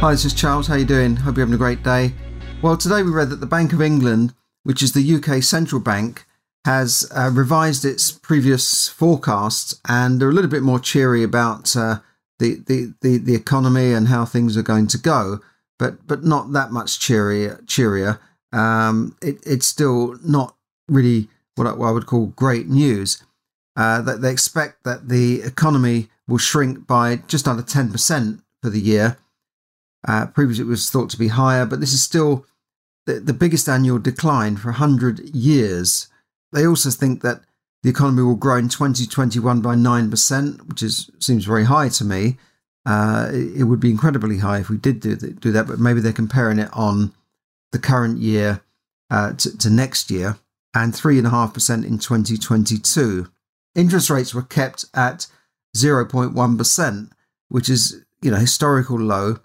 Hi, this is Charles. How are you doing? Hope you're having a great day. Well, today we read that the Bank of England, which is the UK central bank, has uh, revised its previous forecasts, and they're a little bit more cheery about uh, the, the, the the economy and how things are going to go, but but not that much cheerier. Cheerier. Um, it, it's still not really what I, what I would call great news. Uh, that they expect that the economy will shrink by just under ten percent for the year uh, previously, it was thought to be higher, but this is still the, the biggest annual decline for 100 years. They also think that the economy will grow in 2021 by 9%, which is seems very high to me. Uh, it, would be incredibly high if we did do, do that, but maybe they're comparing it on the current year uh, to, to next year and 3.5% in 2022. Interest rates were kept at 0.1%, which is you know historical low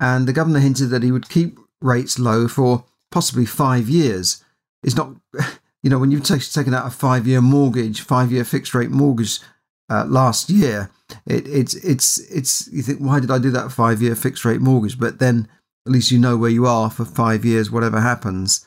and the governor hinted that he would keep rates low for possibly five years. It's not, you know, when you've t- taken out a five year mortgage, five year fixed rate mortgage uh, last year, it, it's, it's, it's, you think, why did I do that five year fixed rate mortgage? But then at least you know where you are for five years, whatever happens.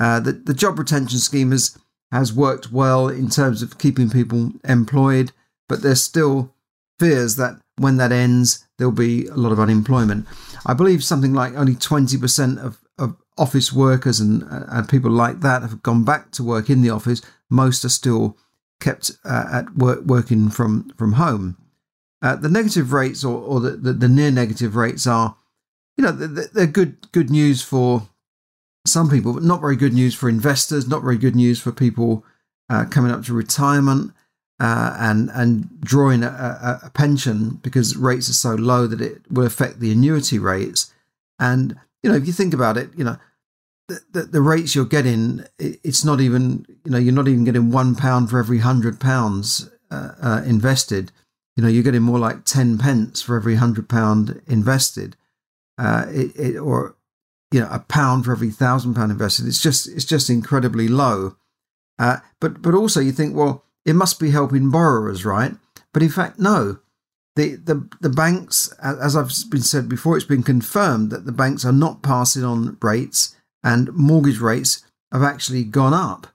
Uh, the, the job retention scheme has, has worked well in terms of keeping people employed, but there's still fears that when that ends, there'll be a lot of unemployment. I believe something like only 20% of, of office workers and, uh, and people like that have gone back to work in the office. Most are still kept uh, at work working from, from home. Uh, the negative rates or, or the, the, the, near negative rates are, you know, they're, good good news for some people, but not very good news for investors, not very good news for people uh, coming up to retirement uh, and and drawing a, a, pension because rates are so low that it will affect the annuity rates. And you know, if you think about it, you know, the, the, the rates you're getting, it's not even you know you're not even getting one pound for every hundred pounds uh, uh, invested. You know, you're getting more like ten pence for every hundred pound invested, uh, it, it, or you know, a pound for every thousand pound invested. It's just it's just incredibly low. Uh, but but also you think, well, it must be helping borrowers, right? But in fact, no. The, the, the banks, as I've been said before, it's been confirmed that the banks are not passing on rates and mortgage rates have actually gone up.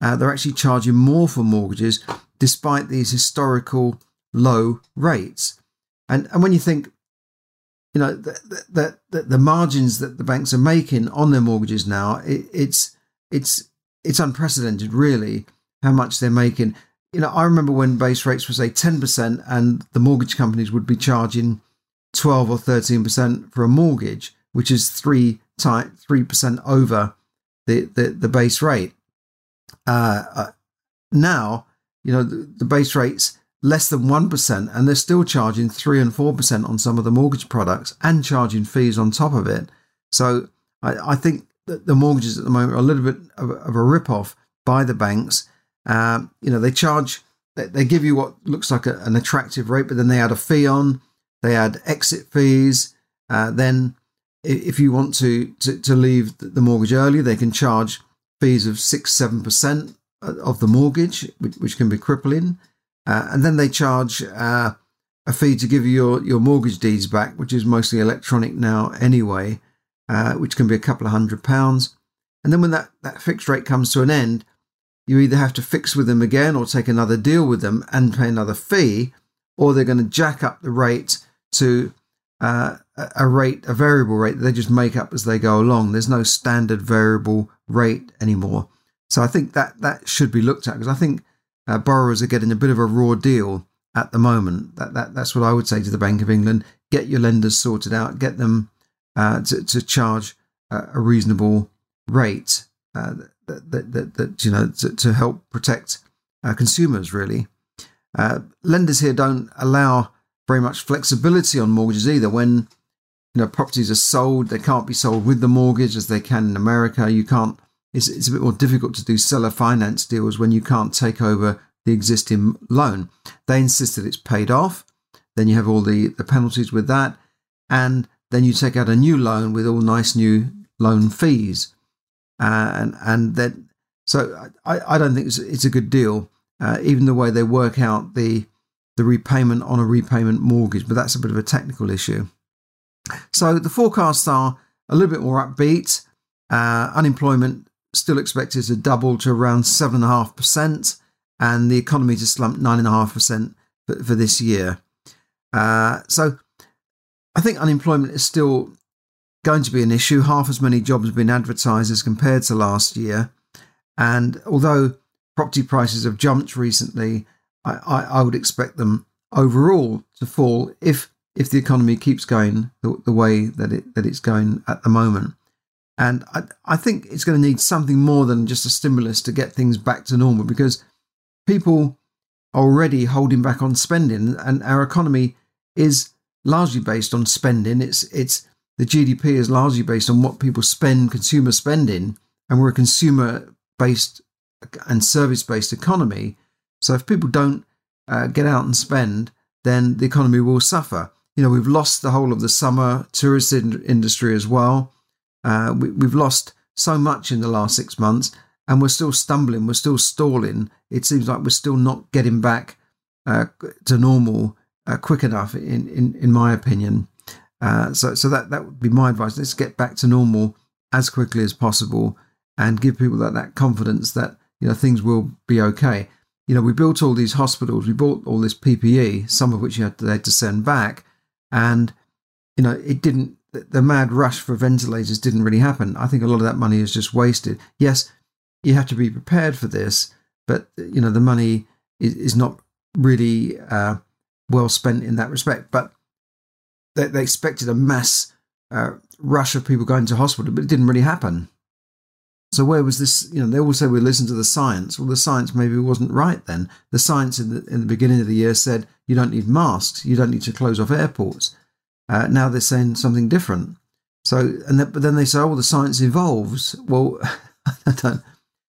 Uh, they're actually charging more for mortgages despite these historical low rates. And, and when you think, you know, that the, the, the, margins that the banks are making on their mortgages now, it, it's, it's, it's unprecedented, really, how much they're making you know, I remember when base rates were say 10% and the mortgage companies would be charging 12 or 13% for a mortgage, which is three three percent over the, the, the base rate. Uh, uh, now, you know, the, the base rate's less than 1%, and they're still charging 3 and 4% on some of the mortgage products and charging fees on top of it. So I, I think that the mortgages at the moment are a little bit of, of a rip off by the banks um, you know, they charge, they, give you what looks like a, an attractive rate, but then they add a fee on, they add exit fees. Uh, then, if you want to, to, to leave the mortgage early, they can charge fees of six, seven percent of the mortgage, which, which can be crippling. Uh, and then they charge uh, a fee to give you your, your mortgage deeds back, which is mostly electronic now anyway, uh, which can be a couple of hundred pounds. And then when that, that fixed rate comes to an end, you either have to fix with them again or take another deal with them and pay another fee, or they're going to jack up the rate to uh, a rate, a variable rate that they just make up as they go along. There's no standard variable rate anymore. So I think that that should be looked at because I think uh, borrowers are getting a bit of a raw deal at the moment. That, that that's what I would say to the Bank of England: get your lenders sorted out, get them uh, to, to charge a reasonable rate. Uh, that, that, that, that you know to, to help protect uh, consumers really. Uh, lenders here don't allow very much flexibility on mortgages either. When you know properties are sold, they can't be sold with the mortgage as they can in America. You can't. It's, it's a bit more difficult to do seller finance deals when you can't take over the existing loan. They insist that it's paid off. Then you have all the, the penalties with that. And then you take out a new loan with all nice new loan fees. And and then so I, I don't think it's, it's a good deal, uh, even the way they work out the the repayment on a repayment mortgage, but that's a bit of a technical issue. So the forecasts are a little bit more upbeat. Uh, unemployment still expected to double to around 7.5%, and the economy to slump 9.5% for, for this year. Uh, so I think unemployment is still going to be an issue. Half as many jobs have been advertised as compared to last year. And although property prices have jumped recently, I, I, I would expect them overall to fall if if the economy keeps going the, the way that it that it's going at the moment. And I, I think it's going to need something more than just a stimulus to get things back to normal because people are already holding back on spending, and our economy is largely based on spending. It's it's the GDP is largely based on what people spend, consumer spending, and we're a consumer based and service based economy. So if people don't uh, get out and spend, then the economy will suffer. You know, we've lost the whole of the summer tourist in- industry as well. Uh, we, we've lost so much in the last six months, and we're still stumbling, we're still stalling. It seems like we're still not getting back uh, to normal uh, quick enough, in, in, in my opinion. Uh, so, so that, that would be my advice. Let's get back to normal as quickly as possible and give people that, that confidence that you know things will be okay. You know, we built all these hospitals, we bought all this PPE, some of which you had to, had to send back, and you know it didn't. The mad rush for ventilators didn't really happen. I think a lot of that money is just wasted. Yes, you have to be prepared for this, but you know the money is, is not really uh, well spent in that respect. But they, they expected a mass uh, rush of people going to hospital, but it didn't really happen. So where was this? You know, they all say we listen to the science. Well, the science maybe wasn't right then. The science in the, in the beginning of the year said you don't need masks, you don't need to close off airports. Uh, now they're saying something different. So, and that, but then they say, oh, the science evolves. Well, I don't.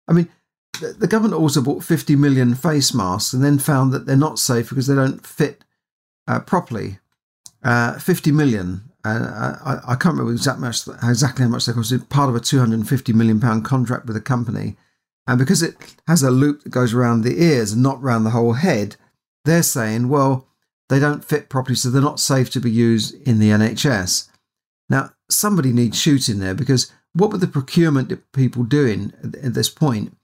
I mean, the, the government also bought 50 million face masks and then found that they're not safe because they don't fit uh, properly. Uh, 50 million. Uh, I, I, can't remember exactly, much, exactly how much they cost. It's part of a 250 million pound contract with a company, and because it has a loop that goes around the ears and not around the whole head, they're saying, well, they don't fit properly, so they're not safe to be used in the NHS. Now, somebody needs shooting there because what were the procurement people doing at this point?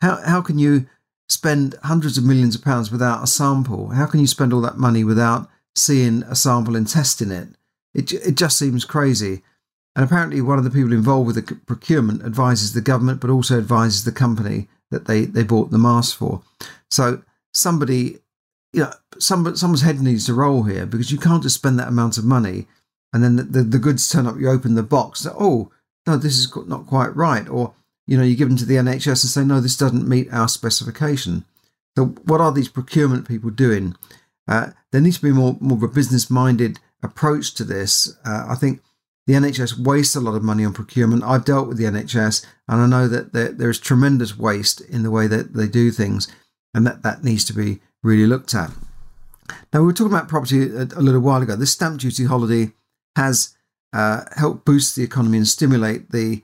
How how can you spend hundreds of millions of pounds without a sample? How can you spend all that money without seeing a sample and testing it. It, it just seems crazy. And apparently, one of the people involved with the procurement advises the government, but also advises the company that they, they bought the mask for. So somebody, you know, some, someone's head needs to roll here because you can't just spend that amount of money and then the, the, the goods turn up. You open the box, oh no, this is not quite right, or you know, you give them to the NHS and say no, this doesn't meet our specification. So what are these procurement people doing? Uh, there needs to be more, more of a business minded approach to this. Uh, I think the NHS wastes a lot of money on procurement. I've dealt with the NHS and I know that there, there is tremendous waste in the way that they do things, and that, that needs to be really looked at. Now, we were talking about property a, a little while ago. This stamp duty holiday has uh, helped boost the economy and stimulate the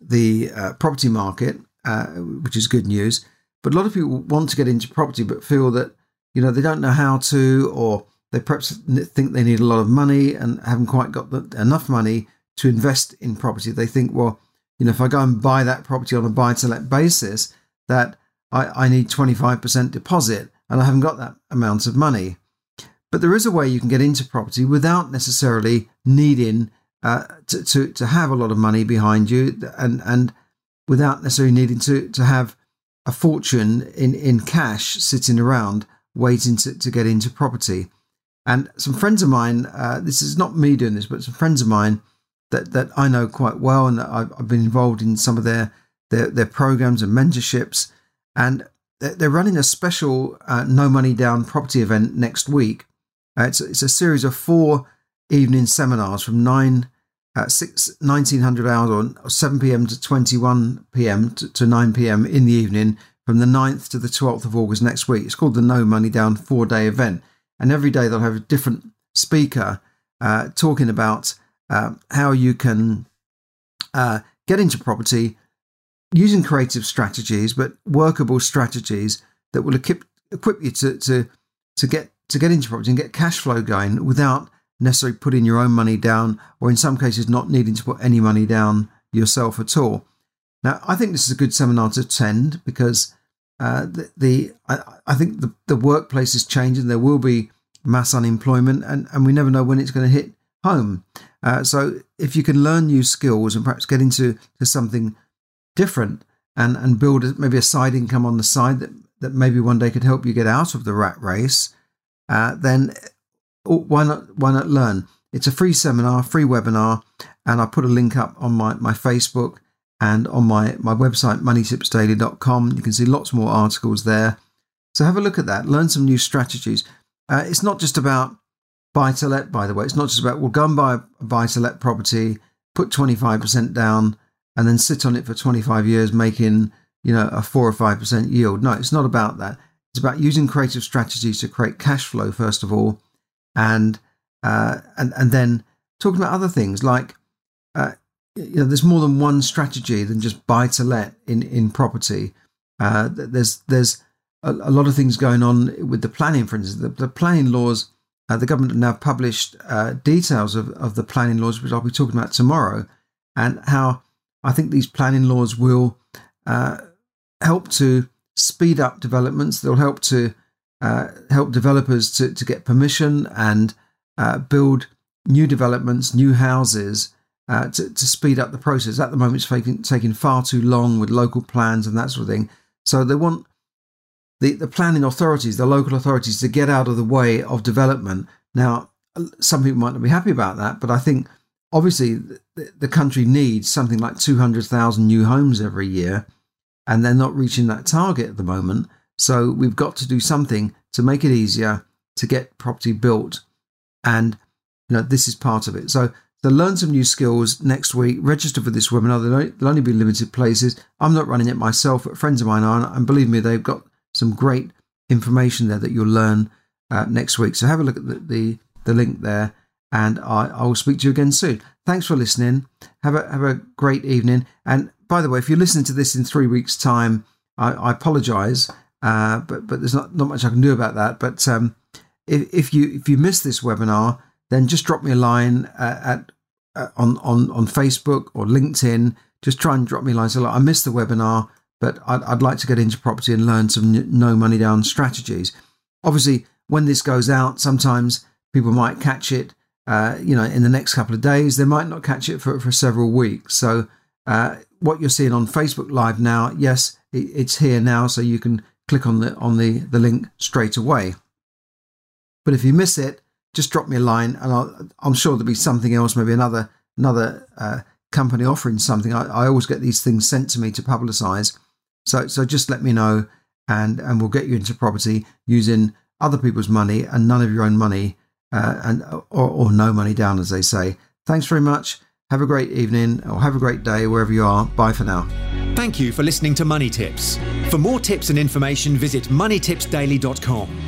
the uh, property market, uh, which is good news. But a lot of people want to get into property, but feel that you know they don't know how to or they perhaps think they need a lot of money and haven't quite got the, enough money to invest in property. They think well you know if i go and buy that property on a buy to let basis that I, I need 25% deposit and i haven't got that amount of money. But there is a way you can get into property without necessarily needing uh, to, to, to have a lot of money behind you and, and without necessarily needing to, to have a fortune in, in cash sitting around waiting to, to get into property. And some friends of mine, uh, this is not me doing this, but some friends of mine that, that I know quite well and I've, I've been involved in some of their, their, their programs and mentorships. And they're running a special uh, no money down property event next week. Uh, it's, it's a series of four evening seminars from 9 uh, 6 1900 hours or 7 p.m. to 21 p.m. To, to 9 p.m. in the evening from the 9th to the 12th of August next week. It's called the No Money Down four day event. And every day they'll have a different speaker uh, talking about uh, how you can uh, get into property using creative strategies, but workable strategies that will equip, equip you to, to, to, get, to get into property and get cash flow going without necessarily putting your own money down, or in some cases, not needing to put any money down yourself at all. Now, I think this is a good seminar to attend because uh, the, the I, I, think the, the workplace is changing. There will be mass unemployment, and, and we never know when it's going to hit home. Uh, so, if you can learn new skills and perhaps get into to something different and, and build a, maybe a side income on the side that, that maybe one day could help you get out of the rat race, uh, then oh, why not why not learn? It's a free seminar, free webinar, and I put a link up on my, my Facebook and on my, my website, moneytipsdaily.com. You can see lots more articles there. So have a look at that, learn some new strategies. Uh, it's not just about buy to let, by the way. It's not just about, well, go and buy a buy to let property, put 25% down, and then sit on it for 25 years, making, you know, a four or 5% yield. No, it's not about that. It's about using creative strategies to create cash flow, first of all, and, uh, and, and then talking about other things like, uh, you know, there's more than one strategy than just buy to let in in property. Uh, there's there's a, a, lot of things going on with the planning, for instance. The, the planning laws, uh, the government have now published uh, details of, of the planning laws, which I'll be talking about tomorrow, and how I think these planning laws will uh, help to speed up developments. They'll help to uh, help developers to, to get permission and uh, build new developments, new houses uh, to, to speed up the process. At the moment, it's taking, taking far too long with local plans and that sort of thing. So they want the, the planning authorities, the local authorities, to get out of the way of development. Now, some people might not be happy about that, but I think obviously the, the country needs something like 200,000 new homes every year, and they're not reaching that target at the moment. So we've got to do something to make it easier to get property built. And you know, this is part of it. So so learn some new skills next week. Register for this webinar. There'll only be limited places. I'm not running it myself, but friends of mine are. And believe me, they've got some great information there that you'll learn uh, next week. So have a look at the, the, the link there. And I, I will speak to you again soon. Thanks for listening. Have a, have a great evening. And by the way, if you're listening to this in three weeks' time, I, I apologize. Uh, but but there's not, not much I can do about that. But um, if, if you if you miss this webinar, then just drop me a line uh, at uh, on on on Facebook or LinkedIn. Just try and drop me a line. So like, I missed the webinar, but I'd, I'd like to get into property and learn some no money down strategies. Obviously, when this goes out, sometimes people might catch it. Uh, you know, in the next couple of days, they might not catch it for for several weeks. So uh, what you're seeing on Facebook Live now, yes, it, it's here now, so you can click on the on the the link straight away. But if you miss it, just drop me a line, and i am sure there'll be something else, maybe another another uh, company offering something. I, I, always get these things sent to me to publicise, so so just let me know, and and we'll get you into property using other people's money and none of your own money, uh, and or, or no money down, as they say. Thanks very much. Have a great evening or have a great day wherever you are. Bye for now. Thank you for listening to Money Tips. For more tips and information, visit moneytipsdaily.com.